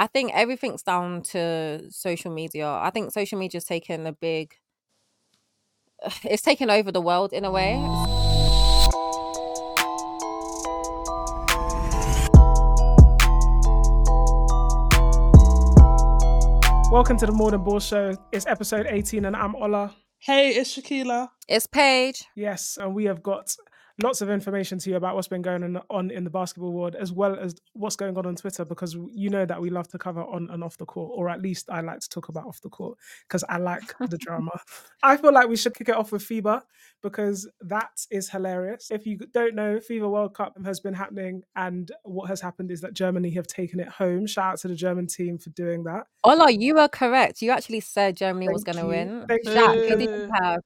I think everything's down to social media. I think social media's taken a big it's taken over the world in a way. Welcome to the More Than Ball Show. It's episode 18 and I'm Ola. Hey, it's Shakila. It's Paige. Yes, and we have got lots of information to you about what's been going on in the basketball world, as well as what's going on on Twitter, because you know that we love to cover on and off the court, or at least I like to talk about off the court, because I like the drama. I feel like we should kick it off with FIBA, because that is hilarious. If you don't know, FIBA World Cup has been happening, and what has happened is that Germany have taken it home. Shout out to the German team for doing that. Ola, you were correct. You actually said Germany Thank was going to win. Thank Shaq, you. you have?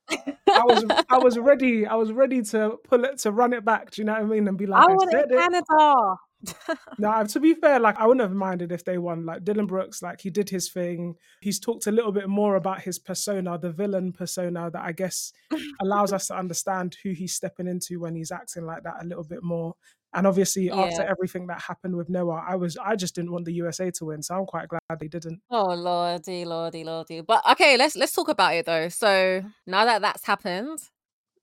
I was I was ready. I was ready to pull it to run it back. Do you know what I mean? And be like, I I wanted it. Canada. No, to be fair, like I wouldn't have minded if they won. Like Dillon Brooks, like he did his thing. He's talked a little bit more about his persona, the villain persona, that I guess allows us to understand who he's stepping into when he's acting like that a little bit more. And obviously, after everything that happened with Noah, I was I just didn't want the USA to win, so I'm quite glad they didn't. Oh lordy, lordy, lordy. But okay, let's let's talk about it though. So now that that's happened,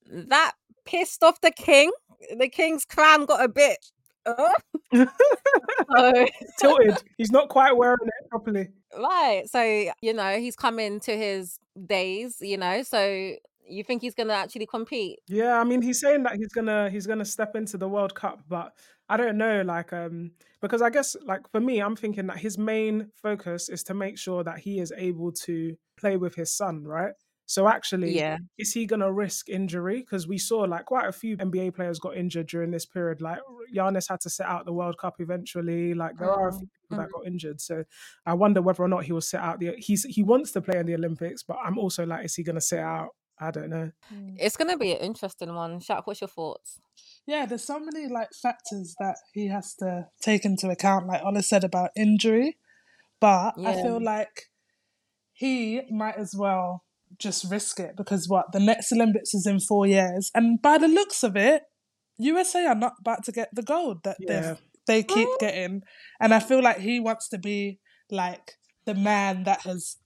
that pissed off the king. The king's crown got a bit. Uh, so, Tilted. He's not quite wearing it properly. right. So you know he's coming to his days. You know, so you think he's gonna actually compete? Yeah, I mean, he's saying that he's gonna he's gonna step into the World Cup, but I don't know, like, um, because I guess, like, for me, I'm thinking that his main focus is to make sure that he is able to play with his son, right? So actually, Yeah. is he gonna risk injury? Because we saw like quite a few NBA players got injured during this period. Like Giannis had to sit out the World Cup eventually. Like there are a Mm, few people that got injured. So I wonder whether or not he will sit out the. He's he wants to play in the Olympics, but I'm also like, is he gonna sit out? I don't know. It's gonna be an interesting one. Shaq, what's your thoughts? Yeah, there's so many like factors that he has to take into account, like Ola said about injury. But I feel like he might as well just risk it because what the next Olympics is in four years, and by the looks of it, USA are not about to get the gold that Yeah. they've they keep getting, and I feel like he wants to be like the man that has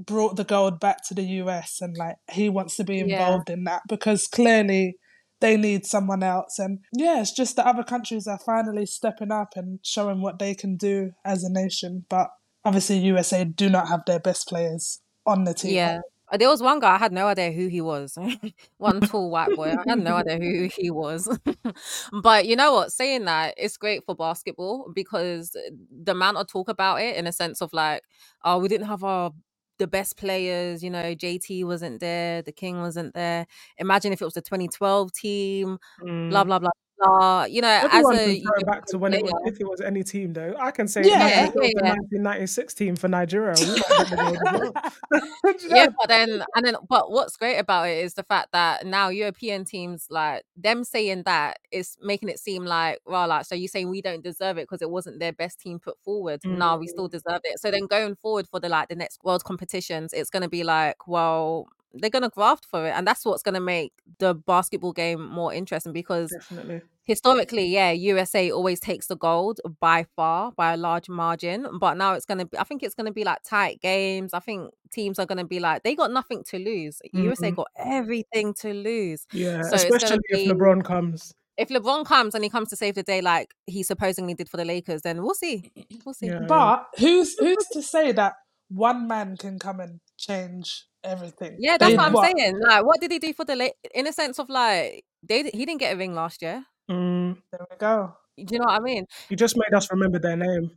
brought the gold back to the US and like he wants to be Yeah. involved in that because clearly they need someone else and yeah it's just that other countries are finally stepping up and showing what they can do as a nation but obviously USA do not have their best players on the team Yeah. Uh, There was one guy I had no idea who he was. one tall white boy. I had no idea who he was. but you know what? Saying that, it's great for basketball because the amount of talk about it in a sense of like, oh, we didn't have our the best players, you know, JT wasn't there, the King wasn't there. Imagine if it was the 2012 team, Mm. blah blah blah. You know, as Everyone a can throw back to when it was, player- if it was any team, though. I can say Yeah, if yeah, the 1996 team for Nigeria. We might get the gold as. Do you know? yeah, but then and then but what's great about it is the fact that now European teams like them saying that is making it seem like well like so you saying we don't deserve it because it wasn't their best team put forward. No, we still mm. deserve it. So then going forward for the like the next world competitions, it's gonna be like, well, they're gonna graft for it. And that's what's gonna make the basketball game more interesting because Definitely. historically, yeah, USA always takes the gold by far, by a large margin. But now it's gonna be I think it's gonna be like tight games. I think teams are gonna be like they got nothing to lose. USA Mhm. got everything to lose. Yeah, So especially be- if LeBron comes. If LeBron comes and he comes to save the day like he supposedly did for the Lakers, then we'll see. We'll see. Yeah. but who's who's to say that one man can come and change everything Yeah, that's They- what I'm saying. Like, what did he do for the La- in a sense of like they he didn't get a ring last year. Mm, there we go Do you know what I mean? you just made us remember their name.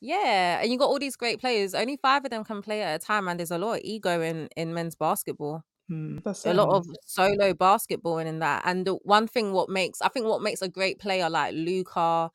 Yeah, and you got all these great players. Only five of them can play at a time, and there's a lot of ego in in men's basketball. Mm. That's a lot of solo basketball in that. And the one thing what makes I think what makes a great player like Luka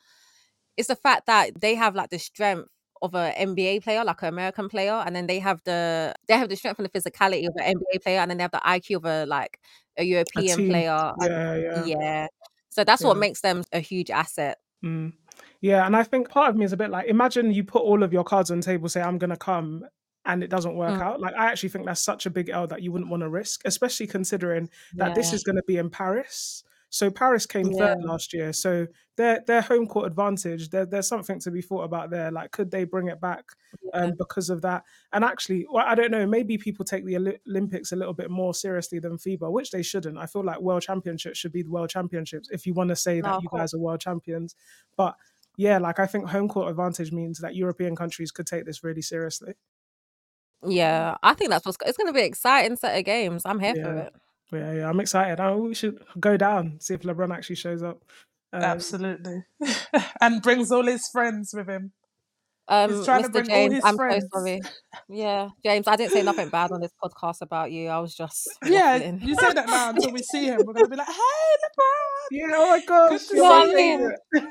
is the fact that they have like the strength of an NBA player, like an American player, and then they have the they have the strength and the physicality of an NBA player, and then they have the IQ of a like a European team. player. Yeah, yeah. yeah. So that's what makes them a huge asset. Mm. Yeah, and I think part of me is a bit like imagine you put all of your cards on the table, say I'm gonna come, and it doesn't work Mm. out. Like I actually think that's such a big L that you wouldn't want to risk, especially considering that this is going to be in Paris. So Paris came Yeah. third last year. So their their home court advantage, there, there's something to be thought about there. Like, could they bring it back um, because of that? And actually, well, I don't know. Maybe people take the Olympics a little bit more seriously than FIBA, which they shouldn't. I feel like World Championships should be the World Championships if you want to say that of you guys are world champions. But yeah, like I think home court advantage means that European countries could take this really seriously. Yeah, I think that's what's it's going to be an exciting set of games. I'm here for it. Yeah, yeah, I'm excited. I, we should go down see if LeBron actually shows up. Um, Absolutely. and brings all his friends with him. Um, trying to Mr. bring all James, his I'm friends. so sorry. Yeah, James, I didn't say nothing bad on this podcast about you. I was just Yeah, waffling. you say that now until we see him. We're gonna be like, "Hey, LeBron." Yeah, oh my gosh. Good to you're see my you.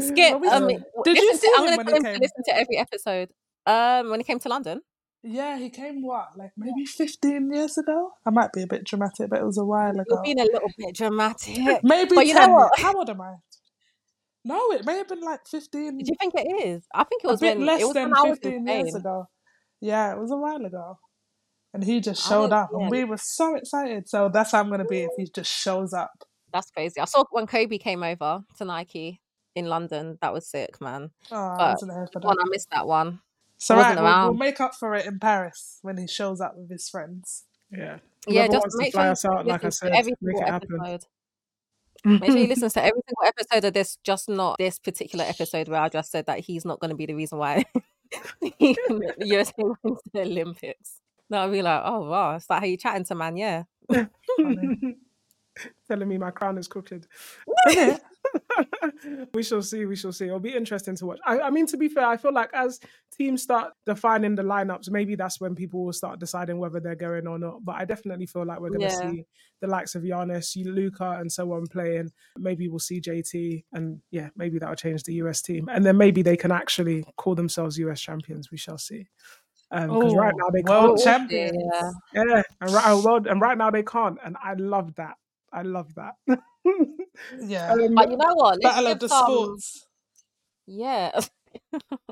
Skip. Um, Did you listen see to, I'm gonna when he him to came? listen to every episode. Um, when he came to London. Yeah, he came what, like maybe 15 years ago? I might be a bit dramatic, but it was a while ago. being a little bit dramatic. Maybe But you 10. know what? How old am I? No, it may have been like 15, Do you think it is? I think it was a bit when less than when I 15 years ago. Yeah, it was a while ago. And he just showed up, yeah. and we were so excited. So that's how I'm going to be if he just shows up. That's crazy. I saw when Kobe came over to Nike in London. That was sick, man. Oh, I But for One. I missed that one. So, I right, wasn't we'll, we'll make up for it in Paris when he shows up with his friends. Yeah. Yeah, Whoever just to make fly sure us out, like I said, every make single it happen. episode. Make sure you listen to every single episode of this, just not this particular episode where I just said that he's not going to be the reason why the USA wins the Olympics. No, I'll be like, oh wow, is that how you chatting to man? Yeah. Funny. Telling me my crown is crooked. We shall see. We shall see. It'll be interesting to watch. I, I mean, to be fair, I feel like as teams start defining the lineups, maybe that's when people will start deciding whether they're going or not. But I definitely feel like we're going to Yeah. see the likes of Giannis, Luka, and so on playing. Maybe we'll see JT, and yeah, maybe that'll change the US team, and then maybe they can actually call themselves US champions. We shall see. Um, because right Oh, now they world can't. champions. Yeah. Yeah, and right, oh, and right now they can't, and I love that. I love that. Yeah. Um, But you know what? Let's Battle of the some. sports. Yeah.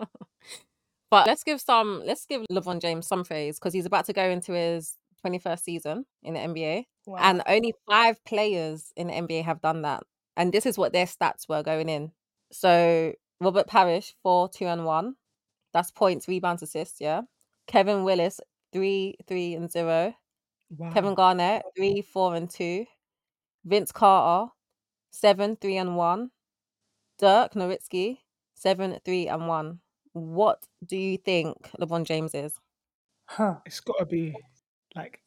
but let's give some. Let's give LeBron James some praise because he's about to go into his 21st season in the NBA, Wow. and only five players in the NBA have done that. And this is what their stats were going in. So Robert Parish four, two, and one. That's points, rebounds, assists. Yeah. Kevin Willis three, three, and zero. Kevin. Garnett three, four, and two. Vince Carter seven, three, and one. Dirk Nowitzki seven, three, and one. What do you think LeBron James is? Huh. It's got to be like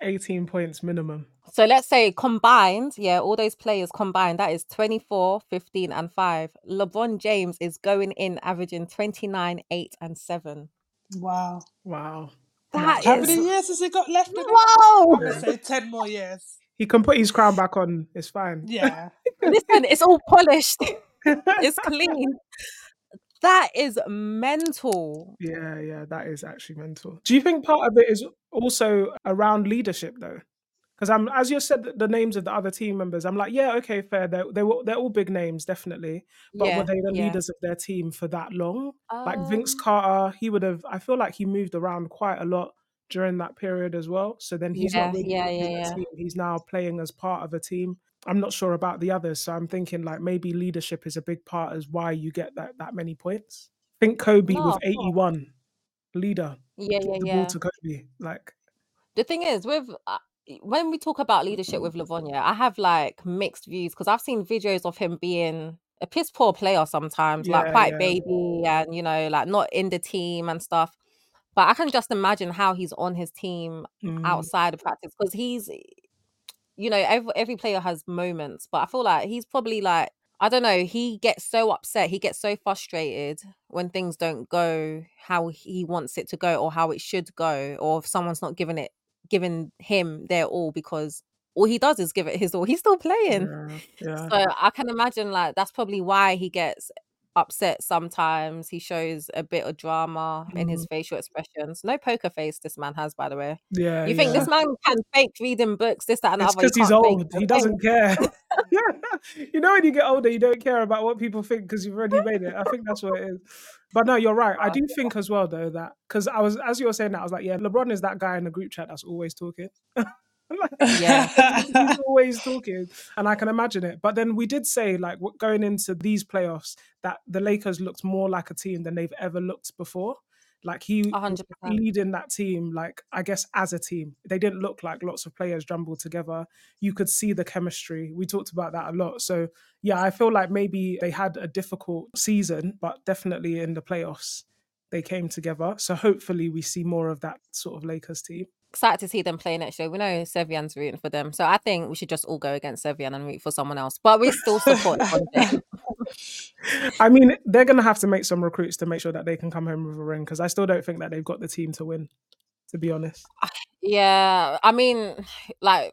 18 points minimum. So let's say combined, yeah, all those players combined, that is 24, 15, and 5. LeBron James is going in averaging 29, 8, and 7. Wow. Wow. That How is many years has he got left in? Whoa! I'm going to say 10 more years. He can put his crown back on. It's fine. Yeah. Listen, it's all polished. it's clean. That is mental. Yeah, yeah, that is actually mental. Do you think part of it is also around leadership though? Because I'm, as you said, the- the names of the other team members, I'm like, yeah, okay, fair. They're they were they're all big names, definitely. But yeah, were they the yeah. leaders of their team for that long? Like Vince Um, Carter, he would have. I feel like he moved around quite a lot during that period as well. So then he's yeah, not really yeah, yeah, yeah. team. He's now playing as part of a team. I'm not sure about the others, so I'm thinking like maybe leadership is a big part as why you get that that many points. think Kobe No, with of course. 81 leader. Yeah, yeah, the ball yeah. to Kobe. Like The thing is, with uh, when we talk about leadership with Lavonia, I have like mixed views because I've seen videos of him being a piss poor player sometimes, like quite yeah. baby and you know, like not in the team and stuff. But I can just imagine how he's on his team Mm, outside of practice because he's, you know, every every player has moments, but I feel like he's probably like I don't know. He gets so upset. He gets so frustrated when things don't go how he wants it to go or how it should go, or if someone's not giving it, giving him their all because all he does is give it his all. He's still playing. yeah, yeah. So I can imagine like that's probably why he gets upset sometimes. He shows a bit of drama in his Mm, facial expressions. No poker face this man has, by the way. yeah, You think yeah. this man can fake reading books, this, that, and It's other. He because he's old. He doesn't care. yeah. you know, when you get older, you don't care about what people think because you've already made it. I think that's what it is. But no, you're right. I do think as well, though, that because I was, as you were saying that, I was like, yeah, LeBron is that guy in the group chat that's always talking. Yeah. he's always talking, and I can imagine it. But then we did say, like, going into these playoffs, that the Lakers looked more like a team than they've ever looked before. Like he hundred percent. leading that team, like I guess as a team, they didn't look like lots of players jumbled together. You could see the chemistry. We talked about that a lot. So yeah, I feel like maybe they had a difficult season, but definitely in the playoffs they came together. So hopefully we see more of that sort of Lakers team. Excited to see them play next year. We know Sevian's rooting for them. So I think we should just all go against Sevian and root for someone else. But we still support. I mean, they're going to have to make some recruits to make sure that they can come home with a ring because I still don't think that they've got the team to win, to be honest. Ah, yeah. I mean, like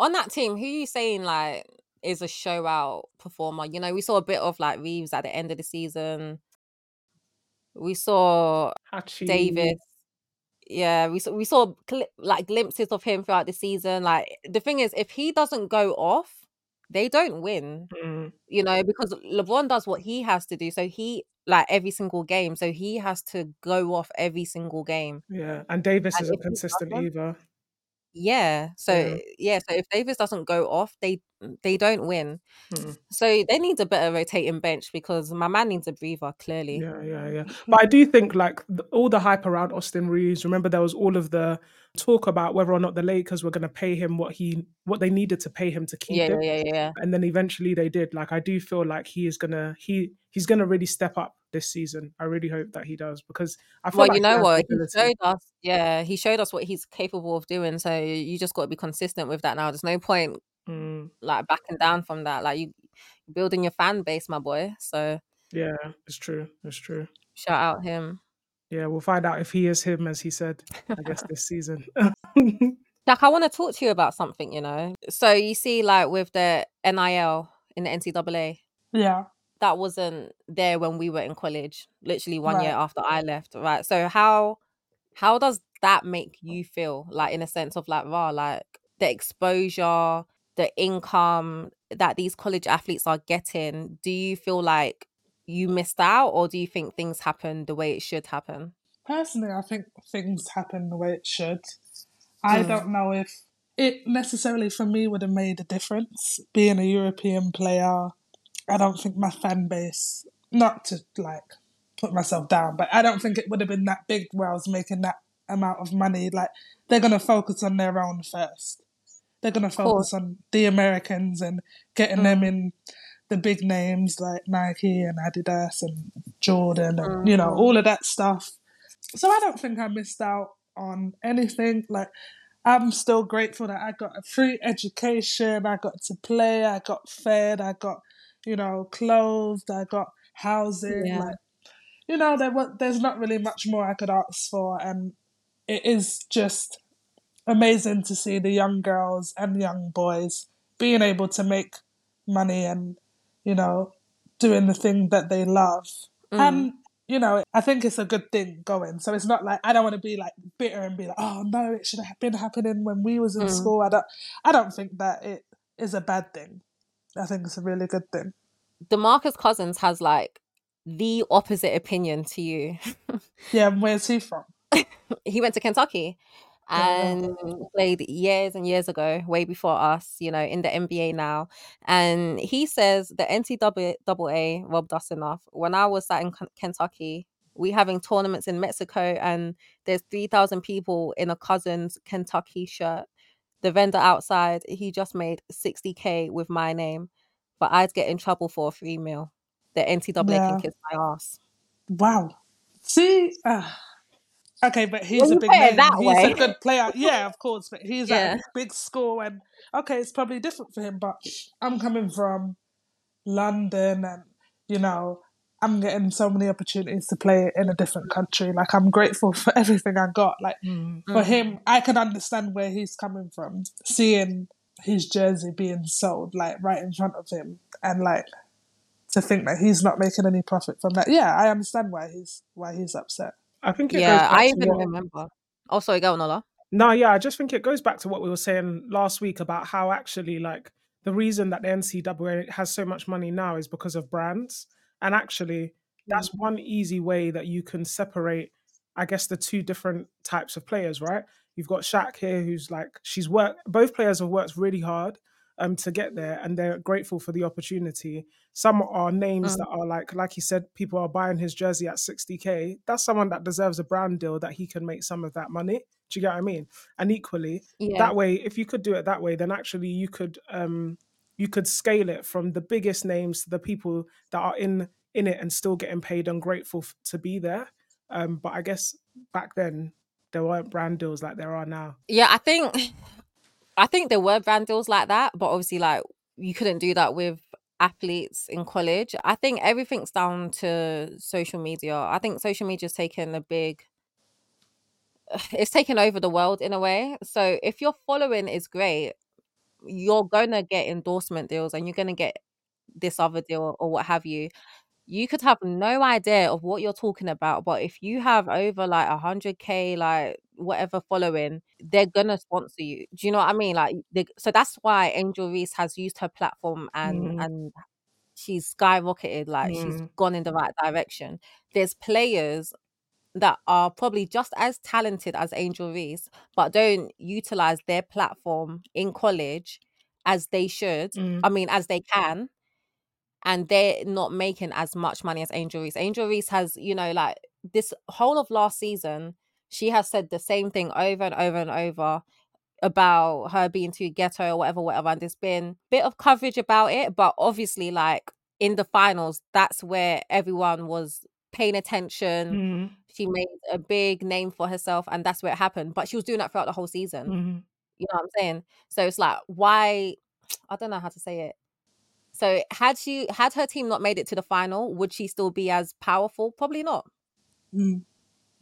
on that team, who you saying like is a show out performer? You know, we saw a bit of like Reaves at the end of the season. We saw Hachi, Davis. Yeah, we saw we saw like glimpses of him throughout the season. Like the thing is, if he doesn't go off, they don't win. mm, You know, because LeBron does what he has to do. So he like every single game. So he has to go off every single game. yeah, and Davis And isn't consistent either. yeah. So Yeah. yeah. So if Davis doesn't go off, they they don't win. Mm. So they need a better rotating bench because my man needs a breather. Clearly, Yeah, yeah, yeah. But I do think like the, all the hype around Austin Reaves. Remember, there was all of the talk about whether or not the Lakers were going to pay him what he what they needed to pay him to keep yeah, him, yeah, yeah, yeah. and then eventually they did. Like I do feel like he is gonna he he's gonna really step up this season. I really hope that he does because I feel Well, like you know what? He showed us, yeah, he showed us what he's capable of doing. So you just got to be consistent with that now. There's no point Mm, like backing down from that. Like you building your fan base, my boy. So yeah, it's true. It's true. shout out him. Yeah, we'll find out if he is him as he said. I guess this season. Like I want to talk to you about something, you know. So you see, like with the NIL in the NCAA, yeah. that wasn't there when we were in college. Literally one year after I left, right? So how how does that make you feel? Like in a sense of like, raw, like the exposure, the income that these college athletes are getting. Do you feel like you missed out, or do you think things happen the way it should happen? Personally, I think things happen the way it should. I Mm. don't know if it necessarily for me would have made a difference being a European player. I don't think my fan base, not to like put myself down, but I don't think it would have been that big where I was making that amount of money. Like they're gonna focus on their own first. They're gonna focus on the Americans and getting them Mm. in the big names like Nike and Adidas and Jordan and you know Mhm. all of that stuff. So I don't think I missed out on anything. Like I'm still grateful that I got a free education, I got to play, I got fed, I got, you know, clothed, I got housing. Yeah. Like you know, there was there's not really much more I could ask for and it is just amazing to see the young girls and young boys being able to make money and, you know, doing the thing that they love. Mm. And you know, I think it's a good thing going. So it's not like I don't want to be like bitter and be like, oh no, it should have been happening when we was in Mm. school. I don't, I don't think that it is a bad thing. I think it's a really good thing. DeMarcus Cousins has like the opposite opinion to you. Yeah, where's he from? he went to Kentucky. And played years and years ago, way before us, you know, in the NBA now. And he says the NCAA robbed us enough. When I was sat in Ken- Kentucky, we having tournaments in Mexico, and there's 3,000 people in a Cousins Kentucky shirt. The vendor outside, he just made 60K with my name, but I'd get in trouble for a free meal. The NCAA Yeah. can kiss my ass. Wow. See, uh, okay, but he's When a big put it name. that he's way. a good player. Yeah, of course, but he's at Yeah. a big school, and okay, it's probably different for him. But I'm coming from London, and you know, I'm getting so many opportunities to play in a different country. Like I'm grateful for everything I got. Like Mm. for Mm. him, I can understand where he's coming from, seeing his jersey being sold like right in front of him, and like to think that he's not making any profit from that. Yeah, I understand why he's why he's upset. I think it goes Yeah, I even what remember. Oh, sorry, go on, Ola. No, yeah, I just think it goes back to what we were saying last week about how actually like the reason that the NCAA has so much money now is because of brands. And actually, hmm. that's one easy way that you can separate I guess the two different types of players, right? You've got Shaq here, who's like she's worked. Both players have worked really hard um to get there, and they're grateful for the opportunity. Some are names Mm. that are like, like you said, people are buying his jersey at 60k. That's someone that deserves a brand deal that he can make some of that money. Do you get what I mean? And equally, Yeah. that way, if you could do it that way, then actually you could um you could scale it from the biggest names to the people that are in in it and still getting paid and grateful f- to be there. Um, but I guess back then there weren't brand deals like there are now. Yeah, I think I think there were brand deals like that, but obviously like you couldn't do that with athletes in college. I think everything's down to social media. I think social media's taken a big it's taken over the world in a way. So if your following is great, you're gonna get endorsement deals and you're gonna get this other deal or what have you. You could have no idea of what you're talking about, but if you have over like a hundred k, like whatever following, they're gonna sponsor you. Do you know what I mean? Like, they, so that's why Angel Reese has used her platform and Mm, and she's skyrocketed. Like, she's gone in the right direction. There's players that are probably just as talented as Angel Reese, but don't utilize their platform in college as they should. mm, I mean, as they can, and they're not making as much money as Angel Reese. Angel Reese has, you know, like this whole of last season, she has said the same thing over and over and over about her being too ghetto or whatever, whatever. And there's been bit of coverage about it, but obviously, like in the finals, that's where everyone was paying attention. mm, She made a big name for herself, and that's where it happened. But she was doing that throughout the whole season. mm. You know what I'm saying? So it's like, why? I don't know how to say it. So had she had her team not made it to the final, would she still be as powerful? Probably not. Mm.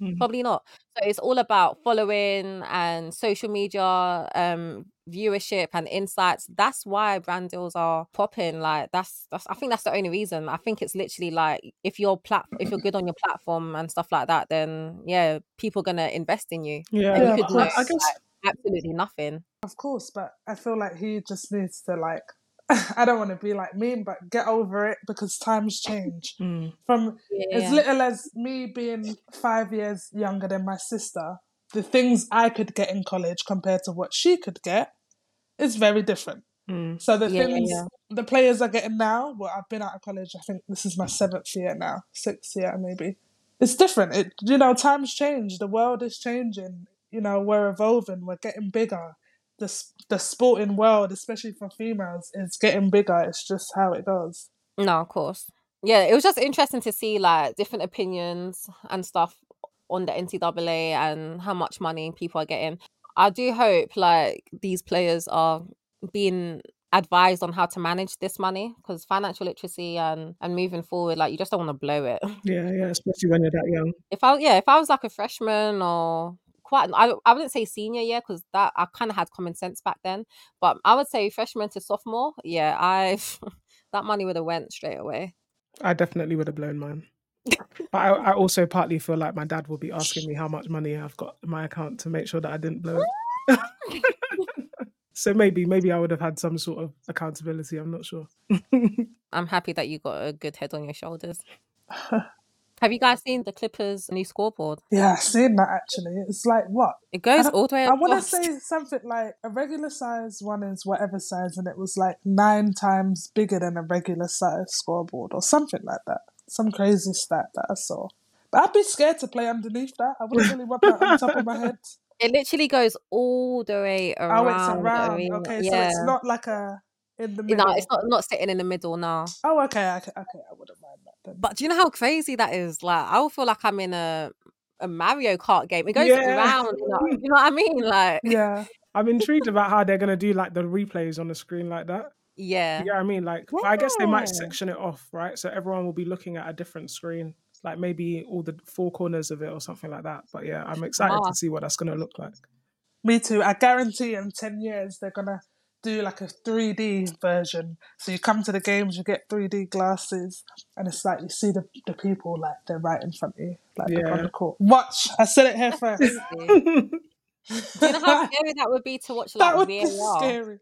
Mm. Probably not. So it's all about following and social media, um, viewership and insights. That's why brand deals are popping. Like that's that's I think that's the only reason. I think it's literally like if you're plat if you're good on your platform and stuff like that, then yeah, people gonna invest in you. Yeah, Yeah, you do I, like guess. absolutely nothing. Of course, but I feel like he just needs to like I don't want to be like mean, but get over it because times change. Mm, From as Yeah. little as me being five years younger than my sister, the things I could get in college compared to what she could get is very different. mm, So the yeah, things yeah. the players are getting now, well, I've been out of college. I think this is my seventh year now, sixth year maybe. It's different. It you know, times change. The world is changing. You know, we're evolving. We're getting bigger. The the sporting world, especially for females, is getting bigger. It's just how it does. No, of course. Yeah, it was just interesting to see like different opinions and stuff on the NCAA and how much money people are getting. I do hope like these players are being advised on how to manage this money because financial literacy and and moving forward, like you just don't want to blow it. yeah, yeah, especially when you're that young. If I yeah, if I was like a freshman or quite I I wouldn't say senior year because that I kind of had common sense back then, but I would say freshman to sophomore. Yeah, I've that money would have went straight away. I definitely would have blown mine. But I, I also partly feel like my dad will be asking me how much money I've got in my account to make sure that I didn't blow it. so maybe, maybe I would have had some sort of accountability. I'm not sure. I'm happy that you got a good head on your shoulders. Have you guys seen the Clippers' new scoreboard? Yeah, I've seen that actually. It's like what? It goes all the way I want to say something like a regular size one is whatever size, and it was like nine times bigger than a regular size scoreboard or something like that. Some crazy stat that I saw. But I'd be scared to play underneath that. I wouldn't really want that on top of my head. It literally goes all the way around. Oh, it's around. arena. Okay, yeah. so it's not like a in the middle. know, it's not not sitting in the middle now. Oh, okay, okay, okay. I wouldn't mind that. But do you know how crazy that is? Like, I will feel like I'm in a a Mario Kart game. It goes Yeah. around. You know, you know what I mean? Like, yeah, I'm intrigued about how they're going to do like the replays on the screen like that. yeah. You know what I mean? Like, I guess they might section it off, right? So everyone will be looking at a different screen, like maybe all the four corners of it or something like that. But yeah, I'm excited Ah. to see what that's going to look like. me too. I guarantee in ten years they're gonna do like a 3D version. So you come to the games, you get 3D glasses, and it's like you see the, the people like they're right in front of you, like they're on the court. Watch, I said it here first. Do you know how scary that would be to watch like that would be scary.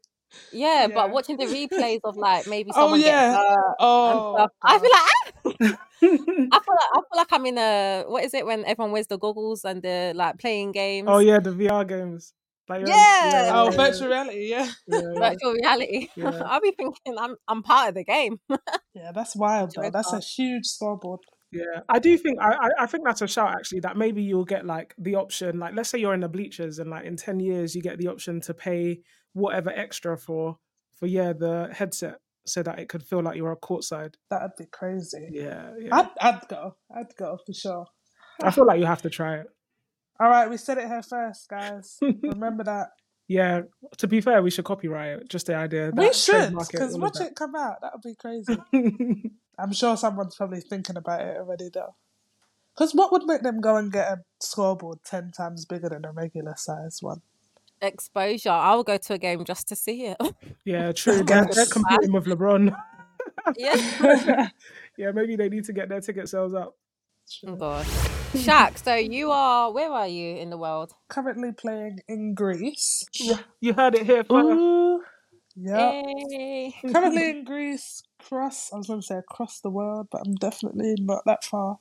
Yeah, Yeah. but watching the replays of like maybe Oh, someone yeah. gets hurt and Oh, stuff, I'd be God. like, ah! I feel like I feel like I'm in a what is it when everyone wears the goggles and they're like playing games? oh yeah, the VR games. Oh, like, you're in- Yeah. Oh, virtual reality, yeah. yeah, yeah. virtual reality. Yeah. I'll be thinking I'm I'm part of the game. Yeah, that's wild though. That's a huge scoreboard. Yeah, I do think I, I I think that's a shout actually. That maybe you'll get like the option, like let's say you're in the bleachers and like in ten years you get the option to pay whatever extra for for yeah the headset so that it could feel like you're a courtside. That'd be crazy. Yeah, yeah. I'd, I'd go. I'd go for sure. I feel like you have to try it. All right, we said it here first, guys. Remember that. Yeah. To be fair, we should copyright. Just the idea. we should, trademark it, because all of watch it come out. That would be crazy. I'm sure someone's probably thinking about it already, though. Because what would make them go and get a scoreboard 10 times bigger than a regular size one? Exposure. I'll go to a game just to see it. yeah, true. They're, they're competing with LeBron. yeah. yeah, maybe they need to get their ticket sales up. Oh gosh. Shaq, so you are where are you in the world? Currently playing in Greece. You heard it here first. Yeah. Yay. Currently in Greece, cross, I was going to say across the world, but I'm definitely not that far.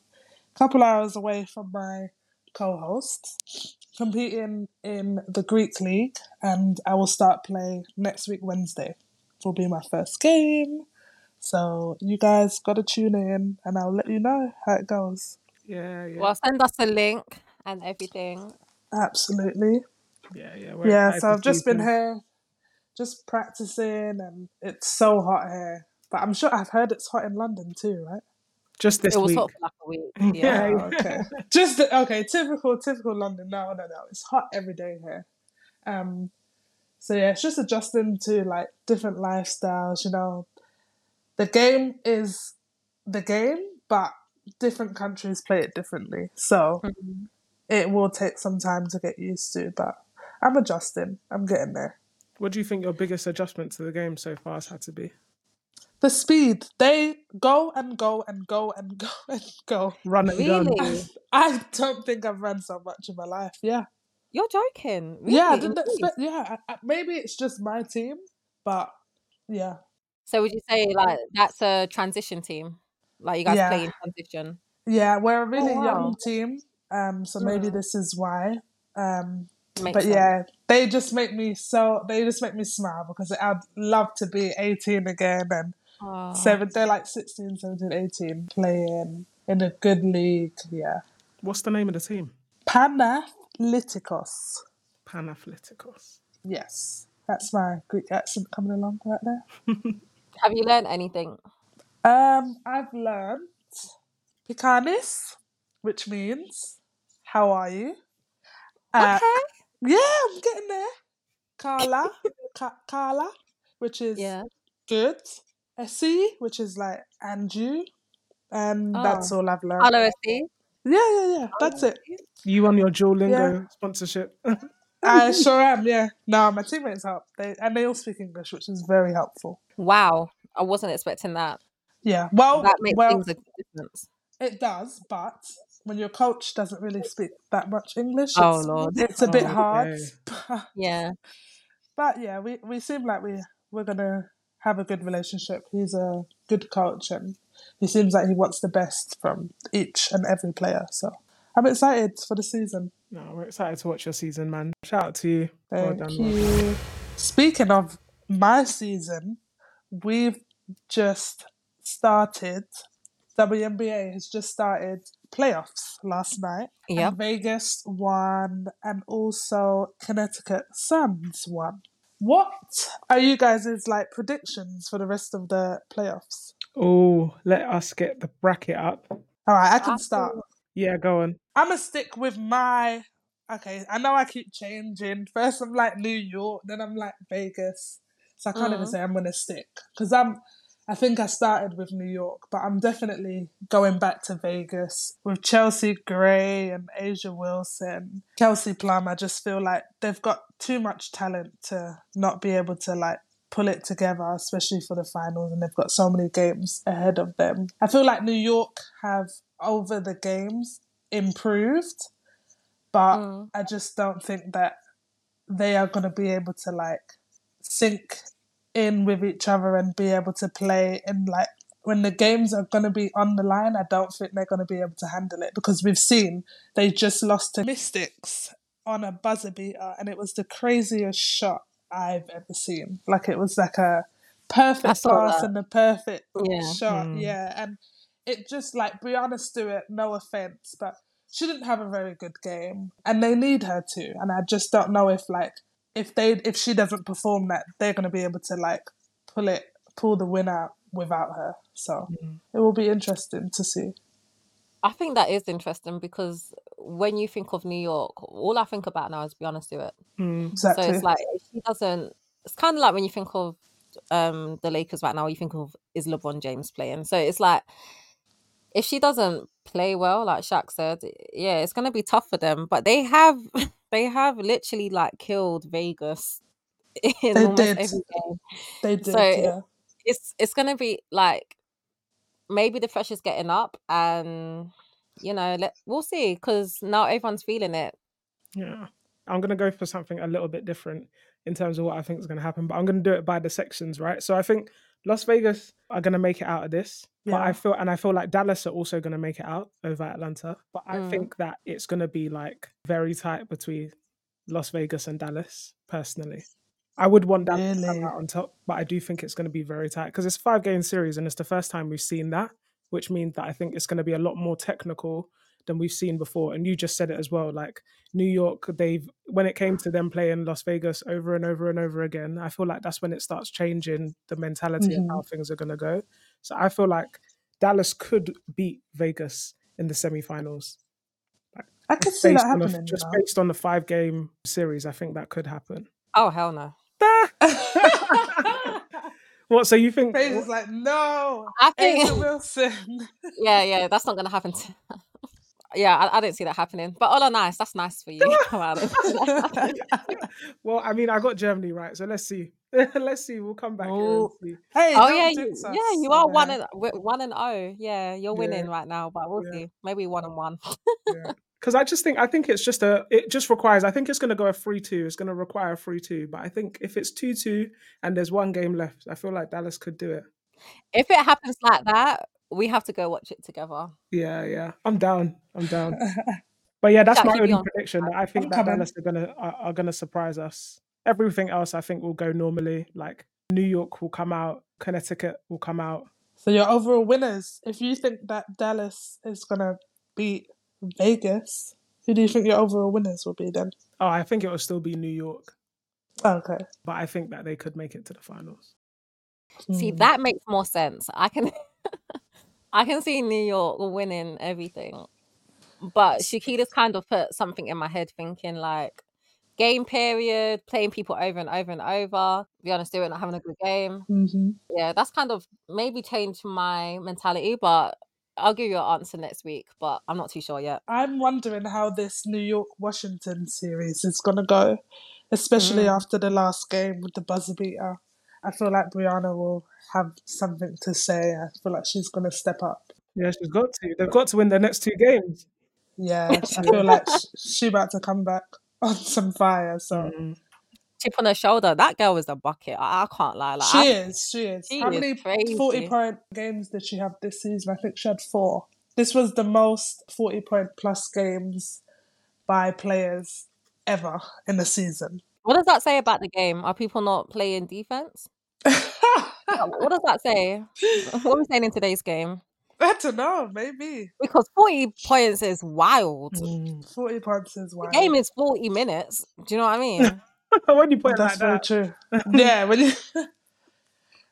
A couple hours away from my co host, competing in the Greek League, and I will start play next week, Wednesday. Will be my first game. So you guys got to tune in, and I'll let you know how it goes. Yeah, yeah, Well send us a link and everything. Absolutely. yeah, yeah. Yeah, so I've just been here, just practicing, and it's so hot here. But I'm sure I've heard it's hot in London too, right? just this it was week. hot for like a week. Yeah, Yeah. Oh, okay. Just okay, typical, typical London. No, no, no. It's hot every day here. Um, so yeah, it's just adjusting to like different lifestyles. You know, the game is the game, but different countries play it differently. So Mhm. it will take some time to get used to. But I'm adjusting. I'm getting there. What do you think your biggest adjustment to the game so far has had to be? The speed they go and go and go and go and go. Run and gun. Really? I don't think I've run so much in my life. Yeah. You're joking. Really? Yeah, I didn't expect. Yeah, I, I, maybe it's just my team, but yeah, So would you say like that's a transition team? Like you guys Yeah. play in transition? yeah, we're a really Oh, wow. young team, um, so maybe Mm. this is why. Um, Makes but sense. yeah, they just make me so they just make me smile because I'd love to be 18 again and Oh. seven. They're like 16, 17, 18, playing in a good league. Yeah, What's the name of the team? Panathletics. Panathlitikos. Yes, that's my Greek accent coming along right there. Have you learned anything? Um, I've learned Pikanis, which means how are you? Uh, okay. Yeah, I'm getting there. Carla, Ka- Carla, which is Yeah. good. Essie, which is like and you, and that's Oh. all I've learned. Hello, SC. Yeah, yeah, yeah. That's it. You on your Duolingo Yeah. sponsorship? I sure am. Yeah. No, my teammates help. They and they all speak English, which is very helpful. Wow. I wasn't expecting that. Yeah. Well, That makes well, things a difference. It does, but when your coach doesn't really speak that much English, Oh, it's, Lord. it's a bit Oh, hard. okay. Yeah. But yeah, we, we seem like we we're gonna have a good relationship. He's a good coach, and he seems like he wants the best from each and every player. So I'm excited for the season. no, we're excited to watch your season, man. Shout out to you. Well Thank done, man. you. Speaking of my season, we've just started. WNBA has just started playoffs last night. and Yep. Vegas won, and also Connecticut Suns won. What are you guys' like predictions for the rest of the playoffs? Oh, let us get the bracket up. All right, I can start. Yeah, go on. I'm gonna stick with my. Okay, I know I keep changing. First, I'm like New York, then I'm like Vegas. So I can't even Mhm. say I'm gonna stick because I'm. I think I started with New York, but I'm definitely going back to Vegas with Chelsea Gray and A'ja Wilson, Kelsey Plum. I just feel like they've got too much talent to not be able to like pull it together, especially for the finals, and they've got so many games ahead of them. I feel like New York have over the games improved, but Mm. I just don't think that they are going to be able to like sync in with each other and be able to play in like when the games are going to be on the line, I don't think they're going to be able to handle it because we've seen they just lost to Mystics on a buzzer beater, and it was the craziest shot I've ever seen. Like it was like a perfect saw pass that. and a perfect Yeah. shot. Hmm. Yeah, and it just like Breanna Stewart. No offense, but she didn't have a very good game, and they need her to. And I just don't know if like if they if she doesn't perform that, they're going to be able to like pull it pull the win out without her. So Mm. it will be interesting to see. I think that is interesting because when you think of New York, all I think about now is Breanna Stewart. Mm. Exactly. So it's like if she doesn't. It's kind of like when you think of um the Lakers right now. You think of is LeBron James playing. So it's like if she doesn't play well, like Shaq said, yeah, it's gonna be tough for them. But they have they have literally like killed Vegas in They almost did. every game. they did. so yeah. It's it's gonna be like maybe the pressure's getting up, and you know, let we'll see because now everyone's feeling it. Yeah. I'm going to go for something a little bit different in terms of what I think is going to happen, but I'm going to do it by the sections, right? So I think Las Vegas are going to make it out of this, but I feel and I feel like Dallas are also going to make it out over Atlanta, but I Mm. think that it's going to be like very tight between Las Vegas and Dallas personally. I would want Dallas to come out on top, but I do think it's going to be very tight because it's a five game series and it's the first time we've seen that, which means that I think it's going to be a lot more technical than we've seen before. And you just said it as well. Like New York, they've when it came to them playing Las Vegas over and over and over again, I feel like that's when it starts changing the mentality of how mm-hmm. things are gonna go. So I feel like Dallas could beat Vegas in the semifinals. I could Just see that based on a- happening. just you based on the five game series, I think that could happen. Oh hell no! What? So you think? Paige is like, no, I think Angel Wilson. yeah, yeah, that's not gonna happen. To... yeah, I, I don't see that happening. But all are nice. That's nice for you. Well, I mean, I got Germany right, so let's see. let's see. We'll come back here and Oh. see. hey, oh yeah, you, jinx yeah, you are over one here. and one and oh. Yeah, you're Yeah. winning right now, but we'll Yeah. see. Maybe one and one. because I just think I think it's just a it just requires I think it's going to go a three two. It's going to require a three two, but I think if it's two two and there's one game left, I feel like Dallas could do it. if it happens like that, we have to go watch it together. Yeah, yeah, I'm down. I'm down. But yeah, that's Jack, my you only prediction. That I think I'm that coming. Dallas are gonna are, are gonna surprise us. Everything else, I think, will go normally. Like New York will come out, Connecticut will come out. So your overall winners, if you think that Dallas is gonna beat Vegas, who do you think your overall winners will be then? Oh, I think it will still be New York, Okay. but I think that they could make it to the finals. See, Hmm. that makes more sense. I can I can see New York winning everything. But Shakila's kind of put something in my head thinking like game period, playing people over and over and over, be honest, doing not having a good game. hmm Yeah, that's kind of maybe changed my mentality, but I'll give you an answer next week, but I'm not too sure yet. I'm wondering how this New York Washington series is gonna go, especially Mm. after the last game with the buzzer beater. I feel like Breanna will have something to say. I feel like she's gonna step up. Yeah, she's got to. They've got to win their next two games. Yeah, I feel like sh- she about to come back on some fire. So Mm. Chip on her shoulder, that girl is a bucket. I, I can't lie. Like she I, is, she is. she How is many crazy. forty point games did she have this season? I think she had four. This was the most forty point plus games by players ever in a season. What does that say about the game? Are people not playing defense? What does that say? What are we saying in today's game? I don't know, maybe Because 40 points is wild. Mm. forty points is The wild. game is 40 minutes. Do you know what I mean? when you put it like very that, true. yeah, when you.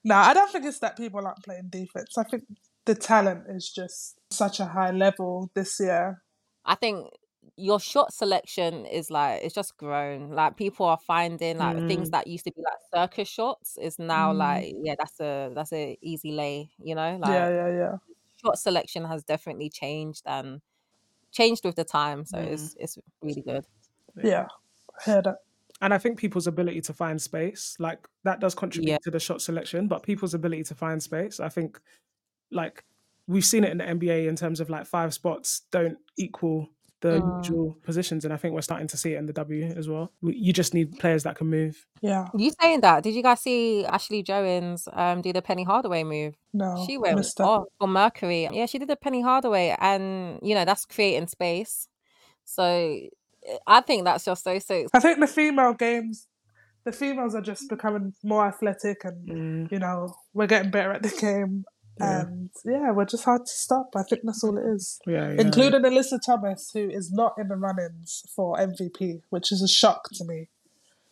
no, I don't think it's that people aren't playing defense. I think the talent is just such a high level this year. I think your shot selection is like it's just grown. Like people are finding like things Mm. that used to be like circus shots is now Mm. like yeah, that's a that's a easy lay, you know? Like yeah, yeah, yeah. shot selection has definitely changed and changed with the time. So Mm. it's it's really good. Yeah, I hear that. and I think people's ability to find space, like that, does contribute Yeah. to the shot selection. But people's ability to find space, I think, like we've seen it in the NBA in terms of like five spots don't equal the Mm. usual positions, and I think we're starting to see it in the W as well. You just need players that can move. Yeah, You saying that? Did you guys see Ashley Jones um do the Penny Hardaway move? no, She went off for Mercury. Yeah, she did the Penny Hardaway, and you know that's creating space. So I think that's just so so. I think the female games, the females are just becoming more athletic, and Mm, you know we're getting better at the game. Yeah. And yeah, we're just hard to stop. I think that's all it is. yeah, yeah. Including Alyssa Thomas, who is not in the run-ins for MVP, which is a shock to me.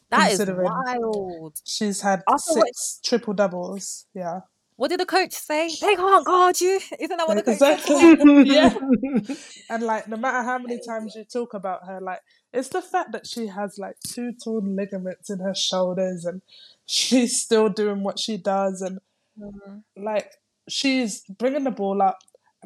That is considering- wild. She's had Also, what- six triple doubles. Yeah, What did the coach say? They can't guard you. Isn't that what the coach exactly. said? yeah, and like no matter how many times you talk about her, like it's the fact that she has like two torn ligaments in her shoulders, and she's still doing what she does, and Mhm. like she's bringing the ball up,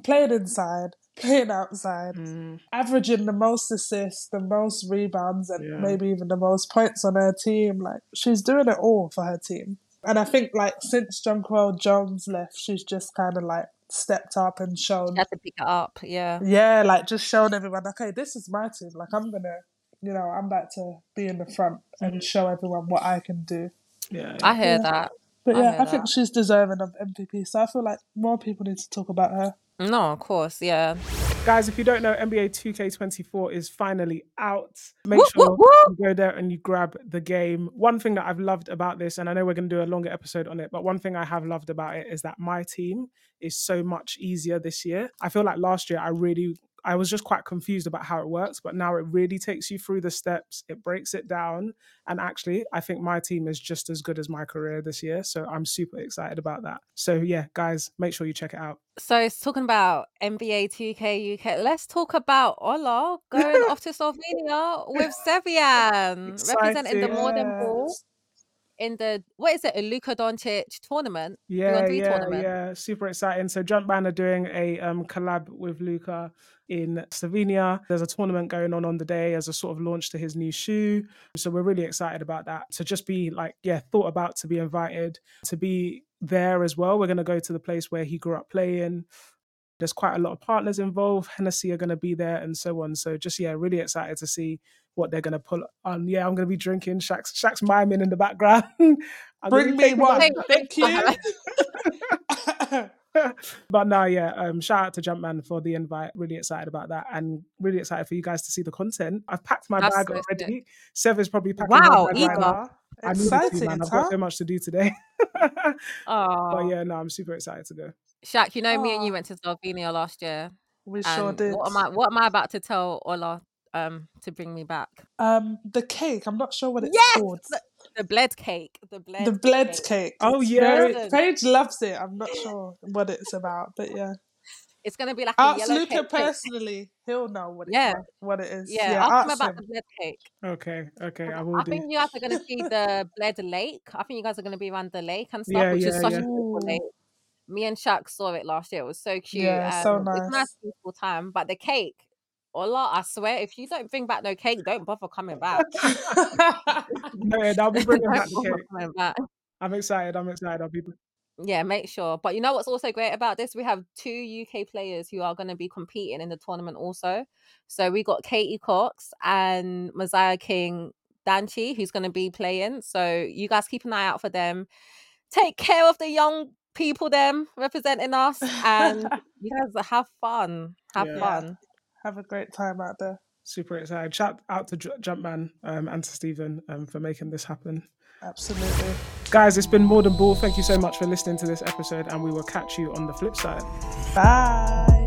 playing inside, playing outside, Mm, averaging the most assists, the most rebounds, and Yeah. maybe even the most points on her team. Like she's doing it all for her team. And I think like since Jonquel Jones left, she's just kind of like stepped up and shown, She had to pick it up. Yeah. yeah, like just shown everyone, okay, this is my team. Like I'm gonna, you know, I'm about to be in the front and show everyone what I can do. yeah, I hear Yeah. that. But yeah, hear I think she's deserving of MVP. So I feel like more people need to talk about her. No, of course, yeah. Guys, if you don't know, NBA 2K24 is finally out. Make Whoop, sure whoop, whoop. you go there and you grab the game. One thing that I've loved about this, and I know we're going to do a longer episode on it, but one thing I have loved about it is that my team is so much easier this year. I feel like last year I really. I was just quite confused about how it works, but now it really takes you through the steps. It breaks it down. And actually, I think my team is just as good as my career this year. So I'm super excited about that. So, yeah, guys, make sure you check it out. So it's talking about NBA 2K UK. Let's talk about Ola going off to Slovenia with Sevian, representing the. Modern. Ball in the what is it, a Luka Doncic tournament? Yeah, yeah, tournament. yeah. Super exciting. So Jumpman are doing a um, collab with Luka in Slovenia. There's a tournament going on on the day as a sort of launch to his new shoe. So we're really excited about that. To just be like, yeah, thought about to be invited to be there as well. We're going to go to the place where he grew up playing. There's quite a lot of partners involved. Hennessy are going to be there and so on. So just yeah, really excited to see what they're going to pull on. Yeah, I'm going to be drinking. Shaq's, Shaq's miming in the background. Bring me one. Thank you. but no, yeah, um, shout out to Jumpman for the invite. Really excited about that, and really excited for you guys to see the content. I've packed my That's bag so already. Sev is probably packing Wow, her bag right now. I needed to, Excited, man. I've huh? got so much to do today. Oh, but yeah, no, I'm super excited to go. Shaq, you know me and you went to Slovenia last year. We And sure did. what am I what am I about to tell Ola um to bring me back? Um, the cake. I'm not sure what it's Yes! called. The bled cake. The bled The bled cake. Oh, It's yeah. very- Paige loves it. I'm not sure what it's about, but yeah. It's gonna be like a Ask yellow Luka cake. personally. He'll know what it, Yeah. what it is. Yeah, Yeah, ask him about him. the bled cake. Okay, okay, I will I do. think you guys are going to see the Bled Lake. I think you guys are going to be around the lake and stuff, Yeah, which is such yeah. a beautiful Ooh. lake. Me and Shaq saw it last year. It was so cute. Yeah, so and It's a nice. nice, peaceful time. But the cake, Ola, I swear, if you don't bring back no cake, don't bother coming back. No, yeah, I'll be bringing back the cake. back. I'm excited. I'm excited. I'll be. Yeah, make sure. But you know what's also great about this? We have two UK players who are going to be competing in the tournament also. So we got Katie Cox and Messiah King Danchi, who's going to be playing. So you guys keep an eye out for them. Take care of the young people, them representing us, and you guys have fun. Have Yeah. fun. Have a great time out there. Super excited. Shout out to J- Jumpman um, and to Stephen um, for making this happen. Absolutely. Guys, it's been more than ball. Thank you so much for listening to this episode, and we will catch you on the flip side. Bye.